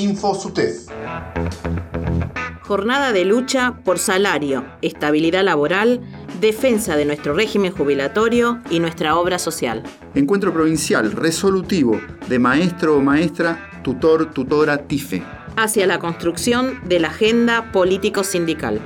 InfoSUTEF. Jornada de lucha por salario, estabilidad laboral, defensa de nuestro régimen jubilatorio y nuestra obra social. Encuentro provincial resolutivo de maestro o maestra, tutor, tutora, TIFE. Hacia la construcción de la agenda político-sindical.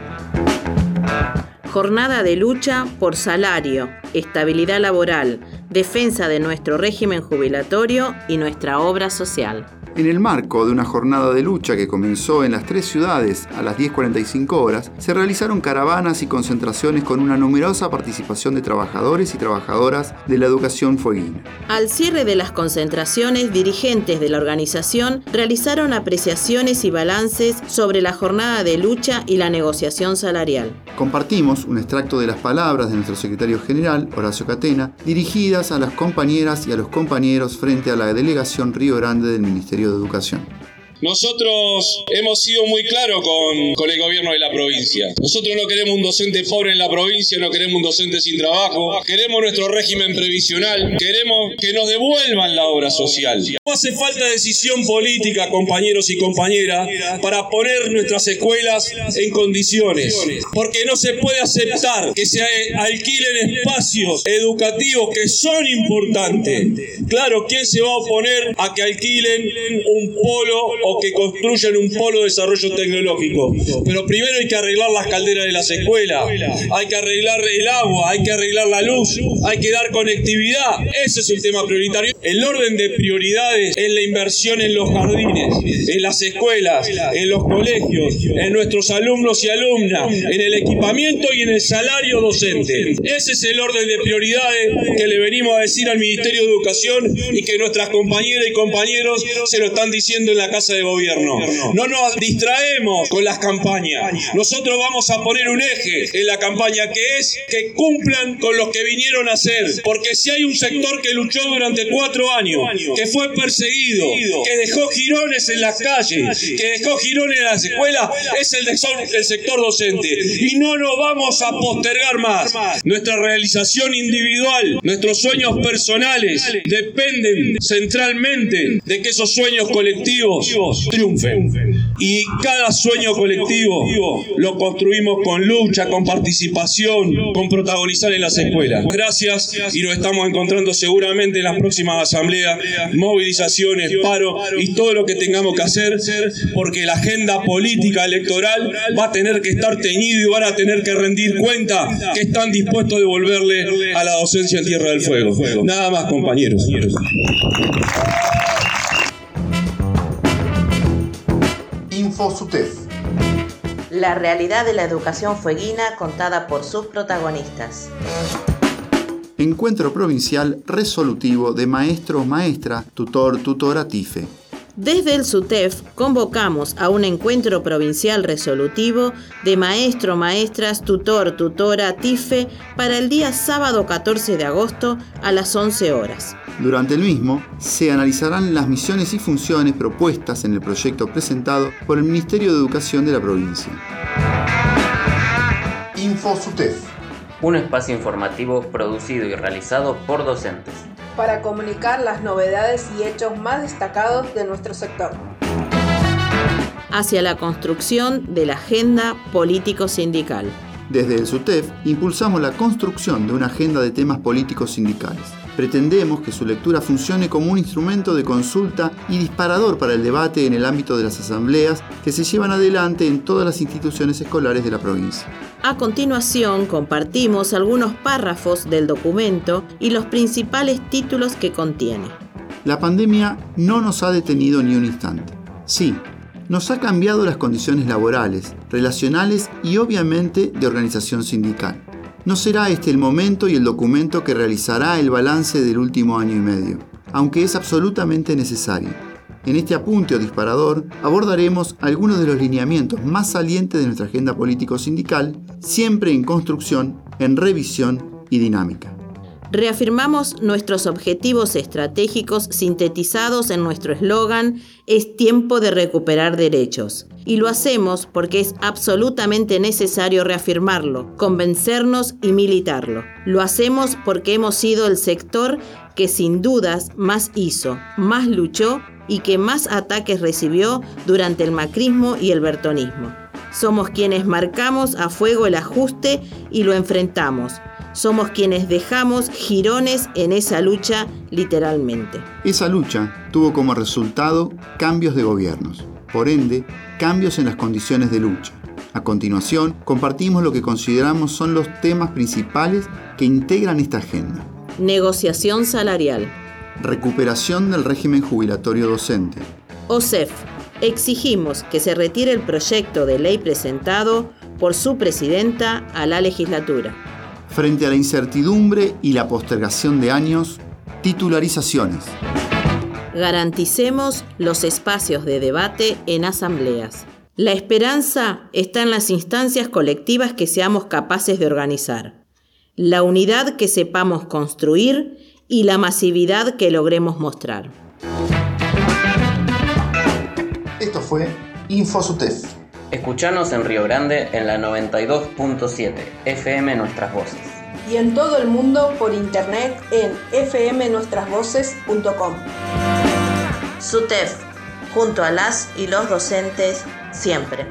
Jornada de lucha por salario, estabilidad laboral, defensa de nuestro régimen jubilatorio y nuestra obra social. En el marco de una jornada de lucha que comenzó en las tres ciudades a las 10.45 horas, se realizaron caravanas y concentraciones con una numerosa participación de trabajadores y trabajadoras de la educación fueguina. Al cierre de las concentraciones, dirigentes de la organización realizaron apreciaciones y balances sobre la jornada de lucha y la negociación salarial. Compartimos un extracto de las palabras de nuestro secretario general, Horacio Catena, dirigidas a las compañeras y a los compañeros frente a la delegación Río Grande del Ministerio de Educación. Nosotros hemos sido muy claros con, con, el gobierno de la provincia. Nosotros no queremos un docente pobre en la provincia, no queremos un docente sin trabajo, queremos nuestro régimen previsional, queremos que nos devuelvan la obra social. Hace falta decisión política, compañeros y compañeras, para poner nuestras escuelas en condiciones, porque no se puede aceptar que se alquilen espacios educativos que son importantes. Claro, ¿quién se va a oponer a que alquilen un polo o que construyan un polo de desarrollo tecnológico. Pero primero hay que arreglar las calderas de las escuelas, hay que arreglar el agua, hay que arreglar la luz, hay que dar conectividad. Ese es el tema prioritario. El orden de prioridades es la inversión en los jardines, en las escuelas, en los colegios, en nuestros alumnos y alumnas, en el equipamiento y en el salario docente. Ese es el orden de prioridades que le venimos a decir al Ministerio de Educación y que nuestras compañeras y compañeros se lo están diciendo en la Casa de Gobierno. No nos distraemos con las campañas. Nosotros vamos a poner un eje en la campaña que es que cumplan con lo que vinieron a hacer. Porque si hay un sector que luchó durante cuatro años, que fue perseguido, que dejó girones en las calles, que dejó girones en las escuelas, es el, el sector docente. Y no nos vamos a postergar más. Nuestra realización individual, nuestros sueños personales dependen centralmente de que esos sueños colectivos triunfen. Y cada sueño colectivo lo construimos con lucha, con participación, con protagonizar en las escuelas. Gracias y nos estamos encontrando seguramente en las próximas asambleas, movilizaciones, paro y todo lo que tengamos que hacer porque la agenda política electoral va a tener que estar teñido y van a tener que rendir cuenta que están dispuestos a devolverle a la docencia en Tierra del Fuego. Nada más, compañeros. InfoSUTEF. La realidad de la educación fueguina contada por sus protagonistas. Encuentro provincial resolutivo de maestro, maestra, tutor, tutora, TIFE. Desde el SUTEF convocamos a un encuentro provincial resolutivo de maestro, maestras, tutor, tutora, TIFE para el día sábado 14 de agosto a las 11 horas. Durante el mismo se analizarán las misiones y funciones propuestas en el proyecto presentado por el Ministerio de Educación de la provincia. InfoSUTEF. Un espacio informativo producido y realizado por docentes para comunicar las novedades y hechos más destacados de nuestro sector. Hacia la construcción de la agenda político-sindical. Desde el SUTEF impulsamos la construcción de una agenda de temas políticos sindicales. Pretendemos que su lectura funcione como un instrumento de consulta y disparador para el debate en el ámbito de las asambleas que se llevan adelante en todas las instituciones escolares de la provincia. A continuación compartimos algunos párrafos del documento y los principales títulos que contiene. La pandemia no nos ha detenido ni un instante. Sí, nos ha cambiado las condiciones laborales, relacionales y obviamente de organización sindical. No será este el momento y el documento que realizará el balance del último año y medio, aunque es absolutamente necesario. En este apunte o disparador abordaremos algunos de los lineamientos más salientes de nuestra agenda político-sindical, siempre en construcción, en revisión y dinámica. Reafirmamos nuestros objetivos estratégicos sintetizados en nuestro eslogan Es tiempo de recuperar derechos. Y lo hacemos porque es absolutamente necesario reafirmarlo, convencernos y militarlo. Lo hacemos porque hemos sido el sector que sin dudas más hizo, más luchó y que más ataques recibió durante el macrismo y el bertonismo. Somos quienes marcamos a fuego el ajuste y lo enfrentamos. Somos quienes dejamos girones en esa lucha literalmente. Esa lucha tuvo como resultado cambios de gobiernos, por ende, cambios en las condiciones de lucha. A continuación, compartimos lo que consideramos son los temas principales que integran esta agenda. Negociación salarial. Recuperación del régimen jubilatorio docente. OSEF. Exigimos que se retire el proyecto de ley presentado por su presidenta a la legislatura. Frente a la incertidumbre y la postergación de años, titularizaciones. Garanticemos los espacios de debate en asambleas. La esperanza está en las instancias colectivas que seamos capaces de organizar, la unidad que sepamos construir y la masividad que logremos mostrar. Esto fue InfoSutef. Escuchanos en Río Grande en la 92.7 FM Nuestras Voces. Y en todo el mundo por internet en fmnuestrasvoces.com. SUTEF, junto a las y los docentes, siempre.